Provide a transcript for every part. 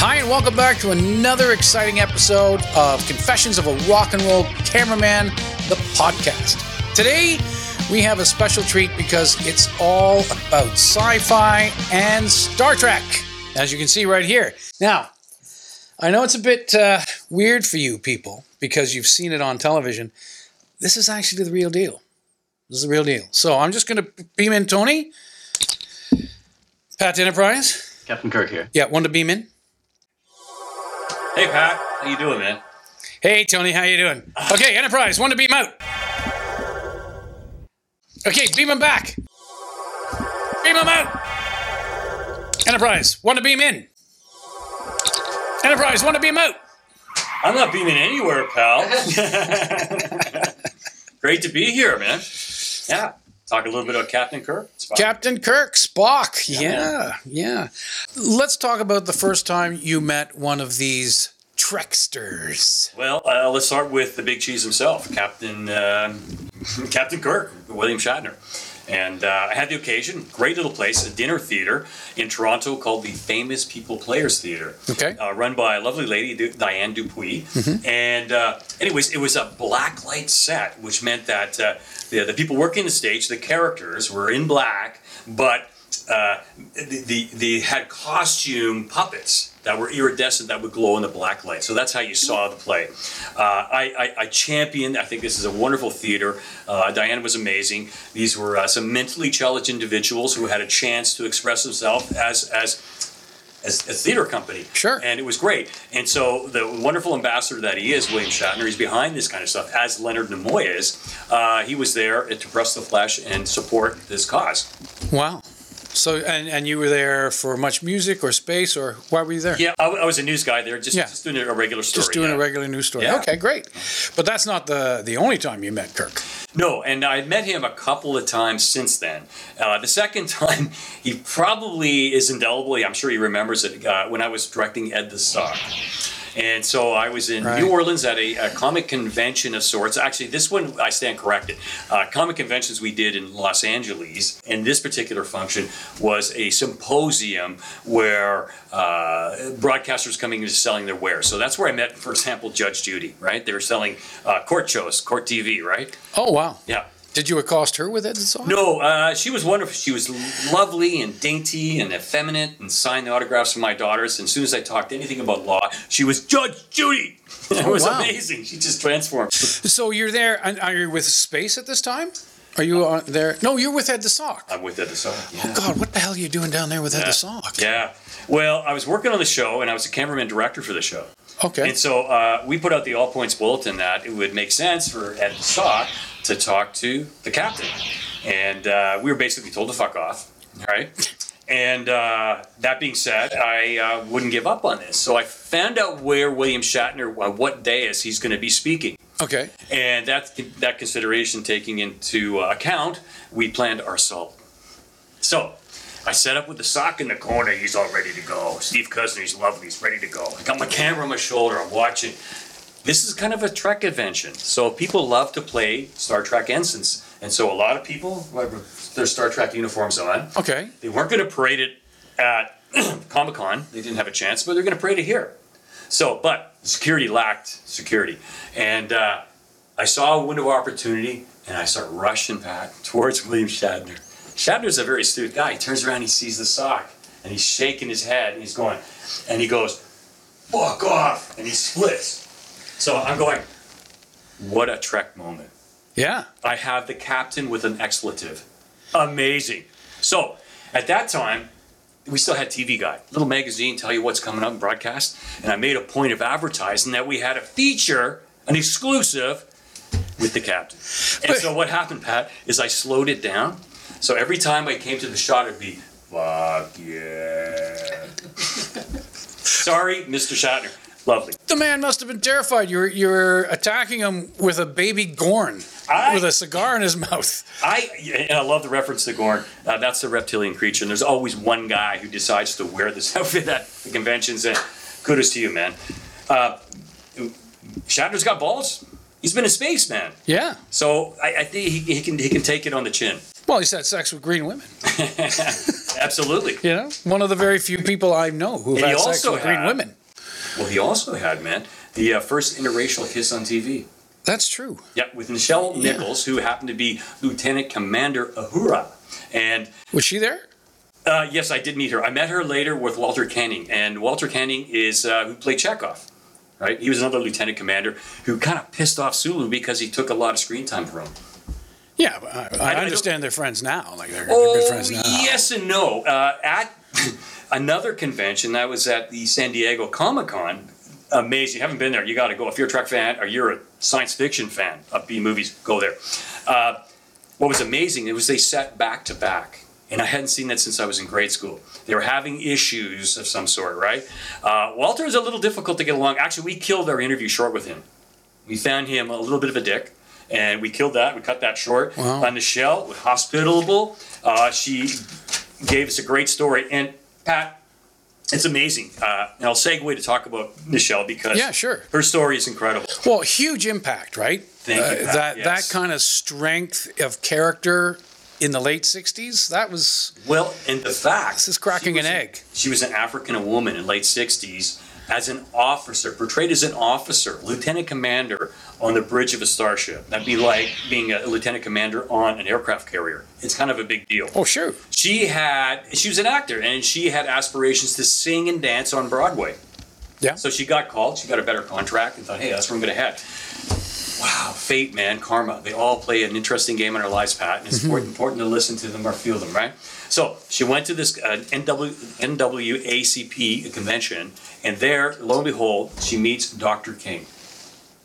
Hi, and welcome back to another exciting episode of Confessions of a Rock and Roll Cameraman, the podcast. Today, we have a special treat because it's all about sci fi and Star Trek, as you can see right here. Now, I know it's a bit uh, weird for you people because you've seen it on television. This is actually the real deal. This is the real deal. So I'm just going to beam in Tony. Pat Enterprise. Captain Kirk here. Yeah, one to beam in. Hey Pat, how you doing, man? Hey Tony, how you doing? Okay, Enterprise, one to beam out. Okay, beam him back. Beam him out. Enterprise, one to beam in. Enterprise, one to beam out. I'm not beaming anywhere, pal. Great to be here, man. Yeah. Talk a little bit about Captain Kirk. Spock. Captain Kirk, Spock. Yeah, Yeah, yeah. Let's talk about the first time you met one of these Treksters. well, uh, let's start with the big cheese himself, Captain uh, Captain Kirk, William Shatner. And uh, I had the occasion, great little place, a dinner theater in Toronto called the Famous People Players Theater. Okay. Uh, run by a lovely lady, Diane Dupuis. And, uh, anyways, it was a black light set, which meant that uh, the, the people working the stage, the characters, were in black, but uh, the, the, they had costume puppets that were iridescent that would glow in the black light. So that's how you saw the play. Uh, I, I, I championed, I think this is a wonderful theater. Uh, Diane was amazing. These were uh, some mentally challenged individuals who had a chance to express themselves as, as as a theater company. Sure. And it was great. And so the wonderful ambassador that he is, William Shatner, he's behind this kind of stuff, as Leonard Nimoy is. Uh, he was there to press the flesh and support this cause. Wow. So, and, and you were there for much music or space, or why were you there? Yeah, I, was a news guy there, just, Yeah. just doing a regular story. Just doing yeah. a regular news story. Yeah. Okay, great. But that's not the the only time you met Kirk. No, and I met him a couple of times since then. Uh, the second time, he probably is indelibly, I'm sure he remembers it, uh, when I was directing Ed the Sock. And so I was in Right. New Orleans at a, a comic convention of sorts. Actually, this one, I stand corrected. Uh, comic conventions we did in Los Angeles, and this particular function was a symposium where uh, broadcasters coming into selling their wares. So that's where I met, for example, Judge Judy, right? They were selling uh, court shows, court TV, right? Oh wow. Yeah. Did you accost her with it? and so on? No, uh, she was wonderful. She was lovely and dainty and effeminate and signed the autographs for my daughters. And as soon as I talked anything about law, she was Judge Judy. it was wow. amazing. She just transformed. So you're there, and are you with Space at this time? Are you on there? No, you're with Ed the Sock. I'm with Ed the Sock. Oh God, what the hell are you doing down there with Ed the Sock? Yeah. Well, I was working on the show and I was a cameraman director for the show. Okay. And so uh, we put out the all points bulletin that it would make sense for Ed the Sock to talk to the captain. And uh, we were basically told to fuck off, right? And uh, that being said, I uh, wouldn't give up on this. So I found out where William Shatner, uh, what dais he's going to be speaking. Okay. And that, that consideration taking into uh, account, we planned our assault. So I set up with the sock in the corner. He's all ready to go. Steve Kerzner, he's lovely. He's ready to go. I got my camera on my shoulder. I'm watching. This is kind of a Trek convention. So people love to play Star Trek ensigns. And so a lot of people have their Star Trek uniforms on. Okay. They weren't going to parade it at Comic Con. They didn't have a chance, but they're going to parade it here. So, but security lacked security, and uh, I saw a window of opportunity, and I start rushing back towards William Shatner. Shatner's a very astute guy. He turns around, he sees the sock, and he's shaking his head, and he's going, and he goes, "Fuck off!" and he splits. So I'm going, what a Trek moment. Yeah. I have the captain with an expletive. Amazing. So at that time, we still had TV Guide, little magazine, tell you what's coming up in broadcast. And I made a point of advertising that we had a feature, an exclusive, with the captain. And so what happened, Pat, is I slowed it down. So every time I came to the shot, it'd be, fuck yeah. Sorry, Mr. Shatner. Lovely. The man must have been terrified. You're you're attacking him with a baby Gorn I- with a cigar in his mouth. I and I love the reference to Gorn. Uh, that's the reptilian creature, and there's always one guy who decides to wear this outfit at the conventions. And kudos to you, man. Uh, Shatner's got balls. He's been a spaceman, Yeah. so I, I think he, he can he can take it on the chin. Well, he's had sex with green women. Absolutely. You know, one of the very few people I know who've And had sex with green women. Well, he also had, man, the uh, first interracial kiss on TV. That's true. Yeah, with Michelle Yeah. Nichols, who happened to be Lieutenant Commander Uhura. And Was she there? uh, yes, I did meet her. I met her later with Walter Koenig, and Walter Koenig is uh, who played Chekov. Right, he was another lieutenant commander who kind of pissed off Sulu because he took a lot of screen time from him. Yeah, but I, I, I- I understand they're friends now. Like they're, they're Oh, good friends now. yes and no. Uh, at another convention, that was at the San Diego Comic Con. Amazing. You haven't been there, you got to go. If you're a Trek fan or you're a science fiction fan of B movies, go there. Uh, what was amazing, it was they sat back to back. And I hadn't seen that since I was in grade school. They were having issues of some sort, right? Uh, Walter is a little difficult to get along. Actually, we killed our interview short with him. We found him a little bit of a dick, and we killed that. We cut that short. Wow. Uh, Michelle, hospitable. Uh, she gave us a great story. And Pat, it's amazing. Uh, and I'll segue to talk about Michelle because Yeah, sure. her story is incredible. Well, huge impact, right? Thank you, Pat, that yes. that kind of strength of character in the late '60s. That was Well, and the fact this is cracking an egg. She was an African woman in late 60s as an officer, portrayed as an officer, lieutenant commander on the bridge of a starship. That'd be like being a lieutenant commander on an aircraft carrier. It's kind of a big deal. Oh, sure. She had, she was an actor and she had aspirations to sing and dance on Broadway. Yeah. So she got called, she got a better contract and thought, hey, that's where I'm going to head. Wow, fate, man, karma. They all play an interesting game in our lives, Pat. And it's mm-hmm. important, important to listen to them or feel them, right? So she went to this uh, NW, NAACP convention, and there, lo and behold, she meets Dr. King,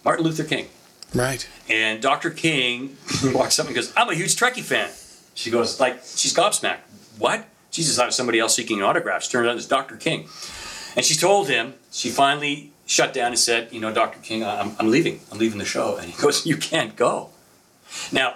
Martin Luther King. Right. And Dr. King walks up and goes, I'm a huge Trekkie fan. She goes, like, she's gobsmacked. What? She just thought it was somebody else seeking autographs. Turns out it's Dr. King. And she told him, she finally shut down and said, You know, Dr. King, I'm, I'm leaving. I'm leaving the show. And he goes, You can't go. Now,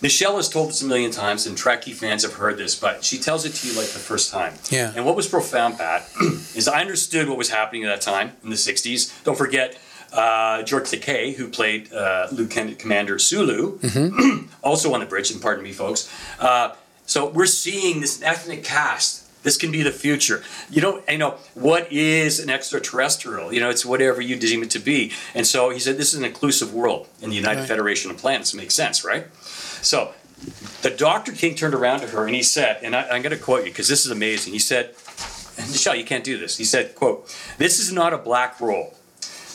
Michelle has told this a million times, and Trekkie fans have heard this, but she tells it to you like the first time. Yeah. And what was profound, Pat, is I understood what was happening at that time in the 60s. Don't forget, uh, George Takei, who played uh, Lieutenant Commander Sulu, also on the bridge, and pardon me, folks. Uh, so we're seeing this ethnic cast. This can be the future. You know, you know what is an extraterrestrial? You know, it's whatever you deem it to be. And so he said, this is an inclusive world in the United Right. Federation of Planets. Makes sense, right? So the Dr. King turned around to her and he said, and I, I'm going to quote you because this is amazing. He said, Michelle, you can't do this. He said, quote, this is not a black role.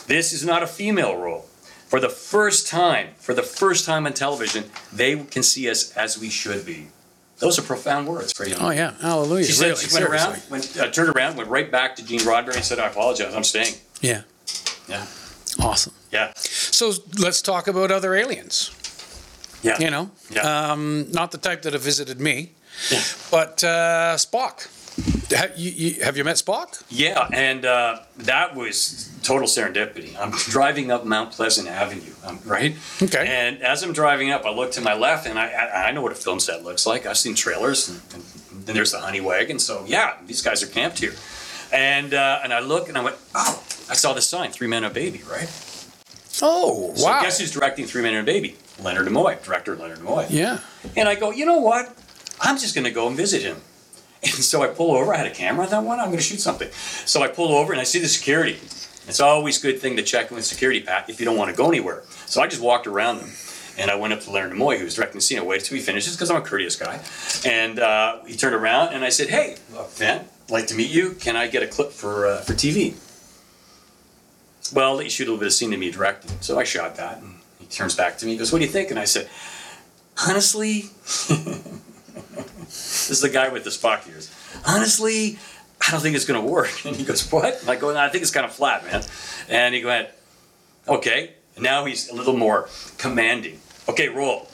This is not a female role. For the first time, for the first time on television, they can see us as we should be. Those are profound words for you. Oh yeah. Hallelujah. She said really, she went around, seriously. went, uh, turned around, went right back to Gene Roddenberry and said, "I apologize, I'm staying." Yeah. Yeah, Awesome. yeah, So let's talk about other aliens. Yeah. You know, Yeah. um, not the type that have visited me, Yeah. but uh, Spock. Have you, you, have you met Spock? Yeah, and uh, that was total serendipity. I'm driving up Mount Pleasant Avenue, um, right? Okay. And as I'm driving up, I look to my left, and I, I, I know what a film set looks like. I've seen trailers, and, and then there's the honey wagon. So yeah, these guys are camped here. And uh, and I look, and I went, oh, I saw the sign, Three Men a Baby, right? Oh, So wow. guess who's directing Three Men and a Baby? Leonard Nimoy, director Leonard Nimoy. yeah. And I go, you know what? I'm just going to go and visit him. And so I pull over. I had a camera. I thought, what? I'm going to shoot something. So I pull over and I see the security. It's always a good thing to check in with security, Pat, if you don't want to go anywhere. So I just walked around them. And I went up to Leonard Nimoy, who was directing the scene. I waited till he finishes because I'm a courteous guy. And uh, he turned around and I said, hey, man, like to meet you. Can I get a clip for, uh, for TV? Well, let you shoot a little bit of scene of me directing. So I shot that. And he turns back to me. He goes, what do you think? And I said, honestly, this is the guy with the Spock ears. Honestly, I don't think it's going to work. And he goes, what? And I go, no, I think it's kind of flat, man. And he went, okay. And now he's a little more commanding. Okay, roll.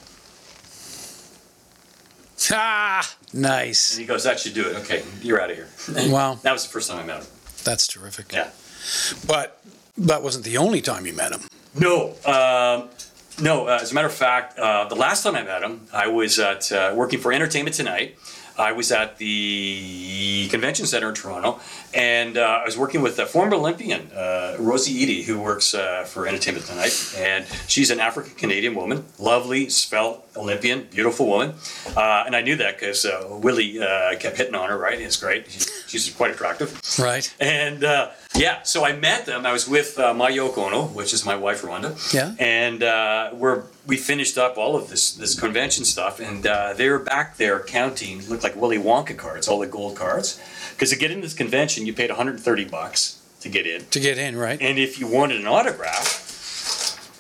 Ah, And nice. he goes, that should do it. Okay, you're out of here. Wow, That was the first time I met him. that's terrific. Yeah. But that wasn't the only time you met him. No, um, no. Uh, as a matter of fact, uh, the last time I met him, I was at uh, working for Entertainment Tonight. I was at the convention center in Toronto, and uh, I was working with a former Olympian, uh, Rosey Edeh, who works uh, for Entertainment Tonight, and she's an African Canadian woman, lovely, svelte Olympian, beautiful woman, uh, and I knew that because uh, Willie uh, kept hitting on her. Right, it's great. She's, she's quite attractive. Right. And uh, yeah, so I met them. I was with uh, my Yoko Ono, which is my wife, Rhonda. Yeah. And uh, we're we finished up all of this this convention stuff, and uh, they were back there counting. Looked like Willy Wonka cards, all the gold cards. Because to get in this convention, you paid 130 bucks to get in, To get in, right? and if you wanted an autograph.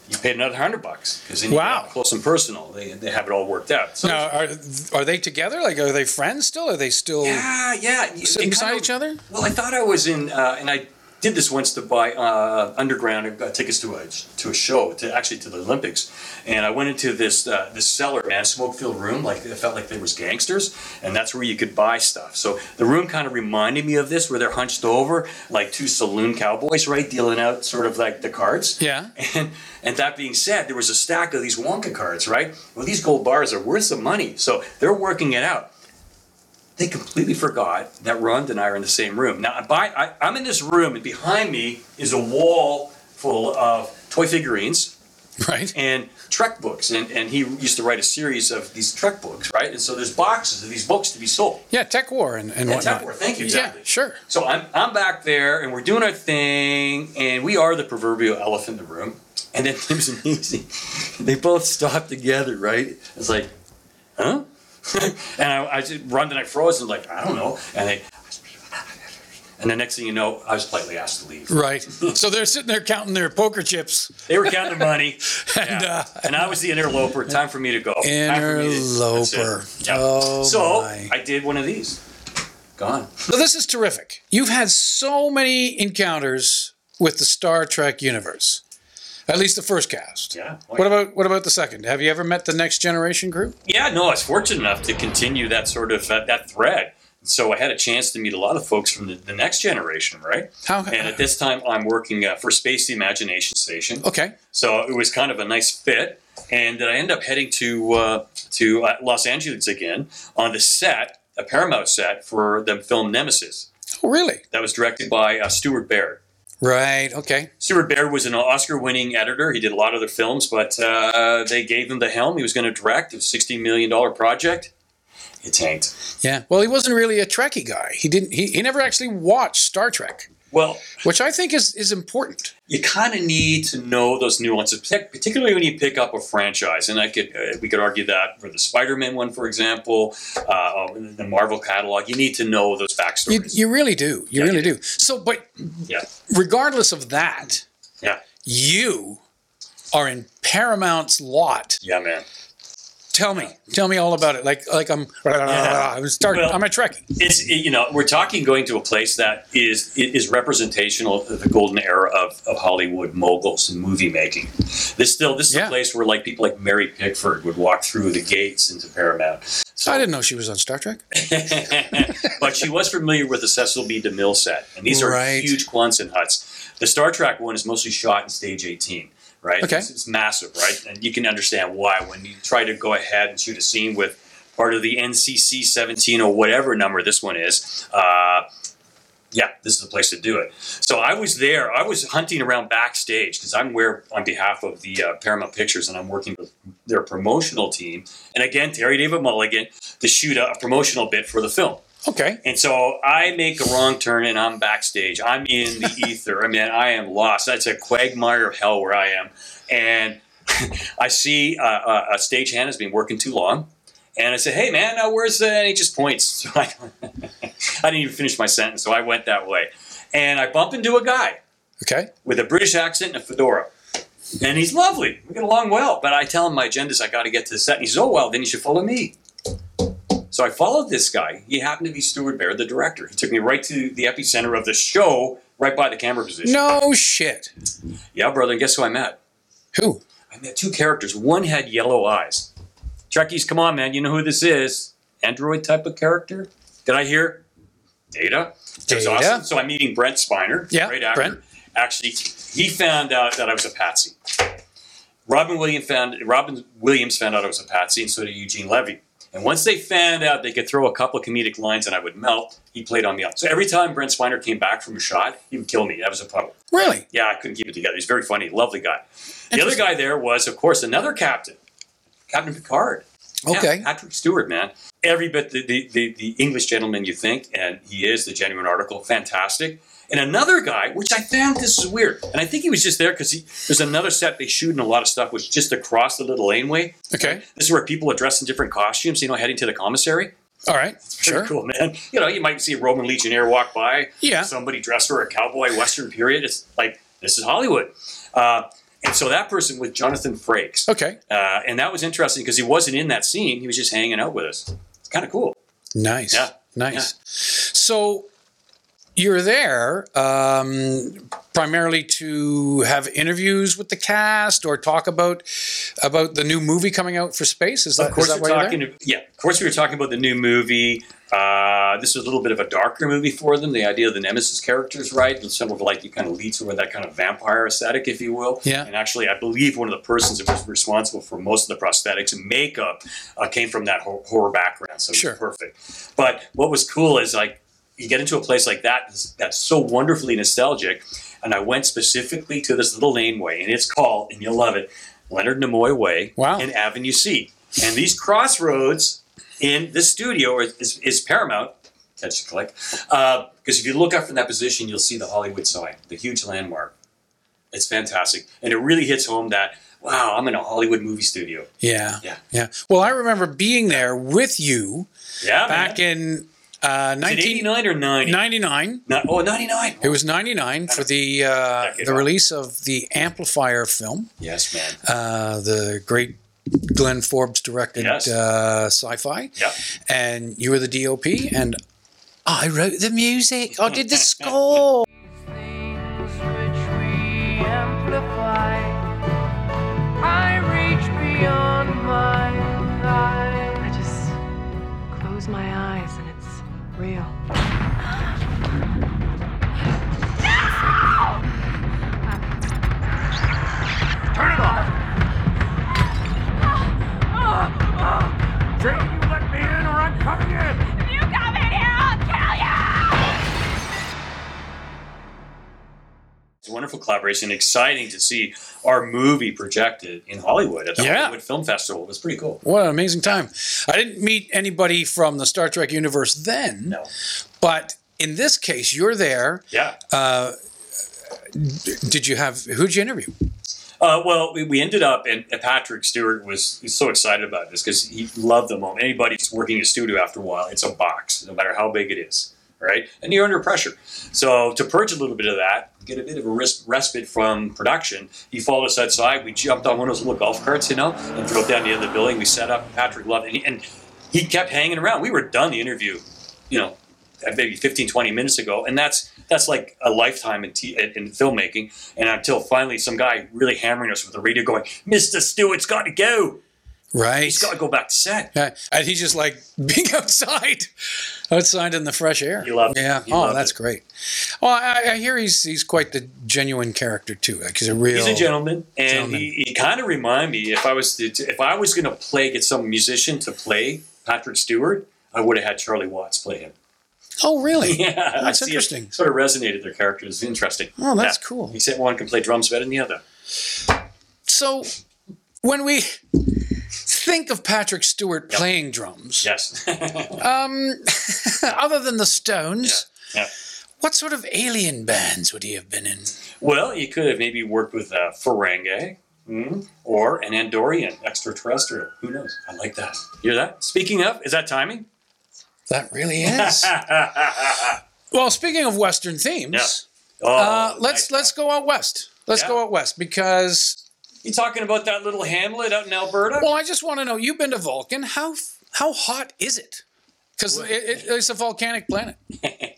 You paid another hundred bucks because then you Wow. got close and personal. They, they have it all worked out. So Now, are are they together? Like, are they friends still? Are they still yeah, yeah. sitting beside each other? Well, I thought I was in, uh, and I did this once to buy uh, underground uh, tickets to a to a show, to actually to the Olympics, and I went into this uh, this cellar, man, smoke filled room, like it felt like there was gangsters, and that's where you could buy stuff. So the room kind of reminded me of this, where they're hunched over like two saloon cowboys, right, dealing out sort of like the cards. Yeah. And and that being said, there was a stack of these Wonka cards, right? Well, these gold bars are worth some money, so they're working it out. They completely forgot that Rhonda and I are in the same room. Now, I, I'm in this room, and behind me is a wall full of toy figurines Right. and Trek books. And, and he used to write a series of these Trek books, right? And so there's boxes of these books to be sold. Yeah, TekWar and, and Yeah, whatnot. TekWar, thank you, Exactly. Yeah, sure. So I'm, I'm back there and we're doing our thing and we are the proverbial elephant in the room. And then it was amazing. They both stop together, right? It's like, huh? and I, I just run and I froze and like, I don't know. And they, and the next thing you know, I was politely asked to leave. Right. so they're sitting there counting their poker chips. They were counting their money. And, yeah. uh, and I was the interloper. Time for me to go. Me to-. Interloper. Yeah. Oh, so my. I did one of these. Gone. Well, this is terrific. You've had so many encounters with the Star Trek universe. At least the first cast. Yeah. What about what about the second? Have you ever met the Next Generation crew? Yeah, no, I was fortunate enough to continue that sort of uh, that thread. So I had a chance to meet a lot of folks from the, the next generation, right? How? And at this time, I'm working uh, for Space the Imagination Station. okay. So it was kind of a nice fit. And then I end up heading to uh, to uh, Los Angeles again on the set, a Paramount set for the film Nemesis. Oh, really? That was directed by uh, Stuart Baird. Right. Okay. Stuart Baird was an Oscar-winning editor. He did a lot of other films, but uh, they gave him the helm. He was going to direct. It was a $60 million project. It tanked. Yeah. Well, he wasn't really a Trekkie guy. He didn't. He, he never actually watched Star Trek, Well, which I think is is important. you kind of need to know those nuances, particularly when you pick up a franchise. And I could, uh, we could argue that for the Spider-Man one, for example, uh, the Marvel catalog. You need to know those You, backstories. you really do. You Yeah, really you do. So, but yeah, regardless of that, yeah, you are in Paramount's lot. yeah, man. Tell me, tell me all about it. Like, like I'm, I'm start. Well- I'm a Trekkie. It's it- you know we're talking going to a place that is is representational of the golden era of, of Hollywood moguls and movie making. This still this is Yeah. a place where like people like Mary Pickford would walk through the gates into Paramount. So, I didn't know she was on Star Trek. but she was familiar with the Cecil B. DeMille set, and these are Right. huge Quonset huts. The Star Trek one is mostly shot in stage 18, right? Okay. It's, it's massive, right? And you can understand why when you try to go ahead and shoot a scene with part of the NCC 17 or whatever number this one is. Uh, yeah, this is the place to do it. So I was there. I was hunting around backstage because I'm where on behalf of the uh, Paramount Pictures, and I'm working with their promotional team. And again, Terry David Mulligan to shoot a, a promotional bit for the film. Okay. And so I make a wrong turn and I'm backstage. I'm in the ether. I mean, I am lost. That's a quagmire of hell where I am. And I see uh, a, a stagehand has been working too long. And I said, hey, man, uh, where's the. And he just points. So I, I didn't even finish my sentence. So I went that way. And I bump into a guy Okay. with a British accent and a fedora. And he's lovely. We get along well. But I tell him my agenda is I got to get to the set. And he says, oh, well, then you should follow me. So I followed this guy. He happened to be Stuart Baird, the director. He took me right to the epicenter of the show, right by the camera position. No shit. Yeah, brother. And guess who I met? Who? I met two characters. One had yellow eyes. Trekkies, come on, man. You know who this is. Android type of character. Did I hear? Data. Data. awesome. So I'm meeting Brent Spiner. Yeah, Great actor. Brent. Actually, he found out that I was a patsy. Robin Williams found Robin Williams found out I was a patsy, and so did Eugene Levy. And once they found out they could throw a couple of comedic lines and I would melt, he played on me up. So every time Brent Spiner came back from a shot, he would kill me. That was a puddle. Really? Yeah, I couldn't keep it together. He's very funny, lovely guy. The other guy there was, of course, another captain, Captain Picard. Yeah, Okay. Patrick Stewart, man. Every bit the, the, the, the English gentleman you think, and he is the genuine article. Fantastic. And another guy, which I found this is weird, and I think he was just there because there's another set they shoot and a lot of stuff was just across the little laneway. Okay. This is where people are dressed in different costumes, you know, heading to the commissary. All right. Sure. cool, man. You know, you might see a Roman legionnaire walk by. Yeah. Somebody dressed for a cowboy western period. It's like this is Hollywood. Uh, and so that person was Jonathan Frakes. Okay. Uh, and that was interesting because he wasn't in that scene. He was just hanging out with us. It's kind of cool. Nice. Yeah. Nice. So you're there um, primarily to have interviews with the cast or talk about about the new movie coming out for space. Is that, Of course, is that we're why you're there? talking. Yeah, of course, we were talking about the new movie. Uh, this was a little bit of a darker movie for them. The idea of the Nemesis characters, right? And some of like you kind of lead toward that kind of vampire aesthetic, if you will. Yeah. And actually, I believe one of the persons that was responsible for most of the prosthetics and makeup uh, came from that hor- horror background. So Sure. perfect. But what was cool is like you get into a place like that that's- so wonderfully nostalgic. And I went specifically to this little laneway, and it's called, and you'll love it, Leonard Nimoy Way Wow. in Avenue C. And these crossroads in this studio is, is, is paramount. Catch the click. Because if you look up from that position, you'll see the Hollywood sign, the huge landmark. It's fantastic. And it really hits home that, wow, I'm in a Hollywood movie studio. Yeah. Yeah. Yeah. Well, I remember being there with you Yeah, back man. in uh, Is it 89 or 90? 1999. No- oh, 99. It was 99 for the uh, the release of the Amplifier film, Yes, man. uh, the great Glenn Forbes directed Yes. uh, sci-fi. Yeah. and you were the DOP, and Oh, I wrote the music. I did the score. things which we amplify. I reach beyond my collaboration. Exciting to see our movie projected in Hollywood at the Yeah. Hollywood Film Festival. It was pretty cool. What an amazing time! I didn't meet anybody from the Star Trek universe then, No. but in this case, you're there. Yeah. Did you have who'd you interview? Uh, well, we, we ended up, and, and Patrick Stewart was, was so excited about this because he loved the moment. Anybody who's working in a studio after a while, it's a box, no matter how big it is, right? And you're under pressure. So to purge a little bit of that, get a bit of a respite from production, he followed us outside. We jumped on one of those little golf carts, you know, and drove down the end of the building. We set up. Patrick he, and he kept hanging around. We were done the interview, you know, maybe 15, 20 minutes ago, and that's that's like a lifetime in, t- in filmmaking. And until finally, some guy really hammering us with the radio, going, "Mr. Stewart's got to go. Right. He's got to go back to set." Yeah, and he just like being outside, outside in the fresh air. He loved it. Yeah. He oh, that's it. great. Well, I, I hear he's he's quite the genuine character too. Like he's a real. He's a gentleman, and Gentleman. he, he kind of remind me if I was to, if I was going to play get some musician to play Patrick Stewart, I would have had Charlie Watts play him. Oh, really? Yeah, oh, I That's see it interesting. Sort of resonated their characters. Interesting. Oh, that's Yeah. cool. He said one can play drums better than the other. So, when we think of Patrick Stewart playing drums, Yes. other than the Stones, yeah. what sort of alien bands would he have been in? Well, he could have maybe worked with uh, Ferengi mm, or an Andorian extraterrestrial. Who knows? I like that. You hear that? Speaking of, is that timing? That really is. well, speaking of Western themes, Yeah. Oh, uh, let's nice. let's go out west. Let's Yeah. go out west because You talking about that little hamlet out in Alberta? well, I just want to know. You've been to Vulcan. How how hot is it? Because it, it, it's a volcanic planet.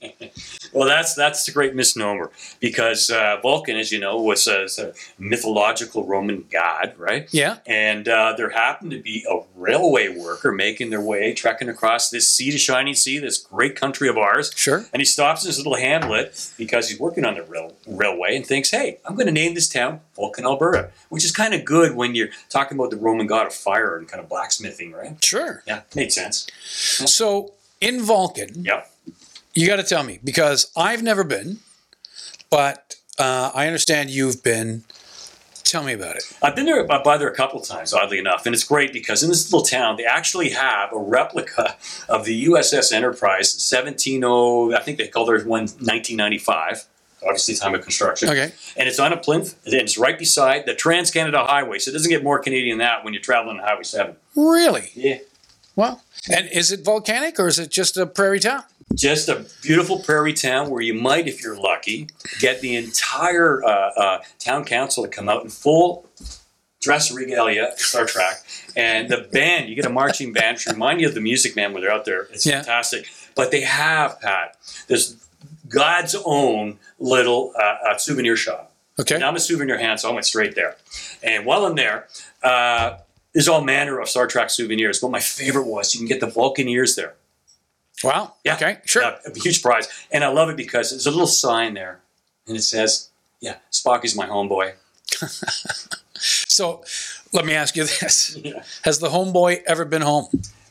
Well, that's that's a great misnomer because uh, Vulcan, as you know, was a, a mythological Roman god, right? Yeah. And uh, there happened to be a railway worker making their way, trekking across this sea to shining sea, this great country of ours. Sure. And he stops in his little hamlet because he's working on the rail, railway and thinks, hey, I'm going to name this town Vulcan, Alberta, which is kind of good when you're talking about the Roman god of fire and kind of blacksmithing, right? Sure. Yeah, made sense. So in Vulcan, Yep. You got to tell me because I've never been, but uh, I understand you've been. Tell me about it. I've been there by there a couple of times, oddly enough, and it's great because in this little town they actually have a replica of the USS Enterprise 170. I think they call it one 1995. Obviously, time of construction. Okay. And it's on a plinth, and it's right beside the Trans Canada Highway. So it doesn't get more Canadian than that when you're traveling on Highway 7. Really? Yeah. Well, and is it volcanic or is it just a prairie town? Just a beautiful prairie town where you might, if you're lucky, get the entire uh, uh, town council to come out in full dress regalia, Star Trek, and the band. You get a marching band to remind you of the Music Man when they're out there. It's Yeah. fantastic. But they have Pat. There's God's own little uh, uh, souvenir shop. Okay. And I'm a souvenir hand, so I went straight there. And while I'm there, uh, there's all manner of Star Trek souvenirs. But my favorite was you can get the Vulcan ears there. Wow. Yeah. Okay. Sure. Yeah, a huge prize. And I love it because there's a little sign there and it says, yeah, Spock is my homeboy. So let me ask you this Yeah. Has the homeboy ever been home?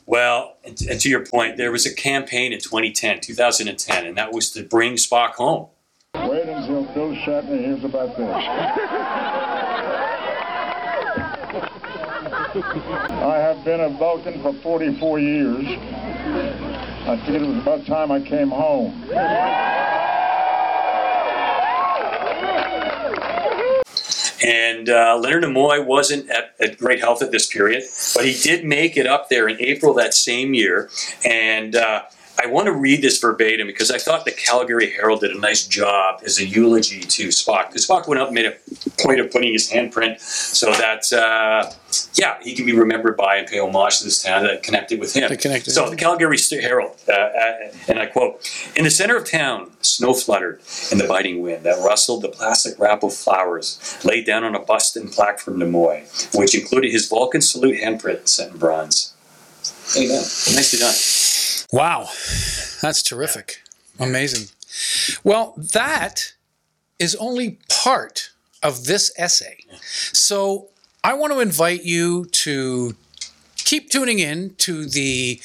Well, and, and to your point, there was a campaign in 2010, 2010, and that was to bring Spock home. Wait until Bill Shatner hears about this. I have been a Vulcan for 44 years. I figured it was about time I came home. And uh, Leonard Nimoy wasn't at, at great health at this period, but he did make it up there in April that same year. And uh, I want to read this verbatim because I thought the Calgary Herald did a nice job as a eulogy to Spock. Because Spock went up and made a point of putting his handprint so that, uh, yeah, he can be remembered by and pay homage to this town that connected with him. Connected. So the Calgary Herald, uh, uh, and I quote, In the center of town, snow fluttered in the biting wind that rustled the plastic wrap of flowers laid down on a bust and plaque from Nimoy, which included his Vulcan salute handprint set in bronze. Amen. Nicely done. Wow. That's terrific. Amazing. Well, that is only part of this essay. So I want to invite you to keep tuning in to the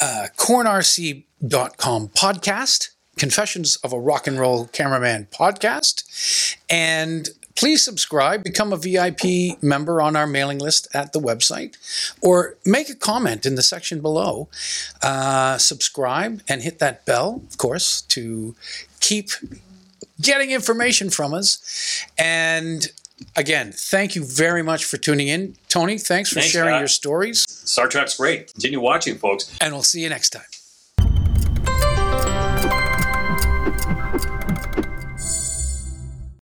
uh, cornrc.com podcast, Confessions of a Rock and Roll Cameraman podcast. And please subscribe, become a VIP member on our mailing list at the website, or make a comment in the section below. Uh, subscribe and hit that bell, of course, to keep getting information from us. And again, thank you very much for tuning in. Tony, thanks for Thanks, sharing Pat. your stories, Star Trek's great. Continue watching, folks. and we'll see you next time.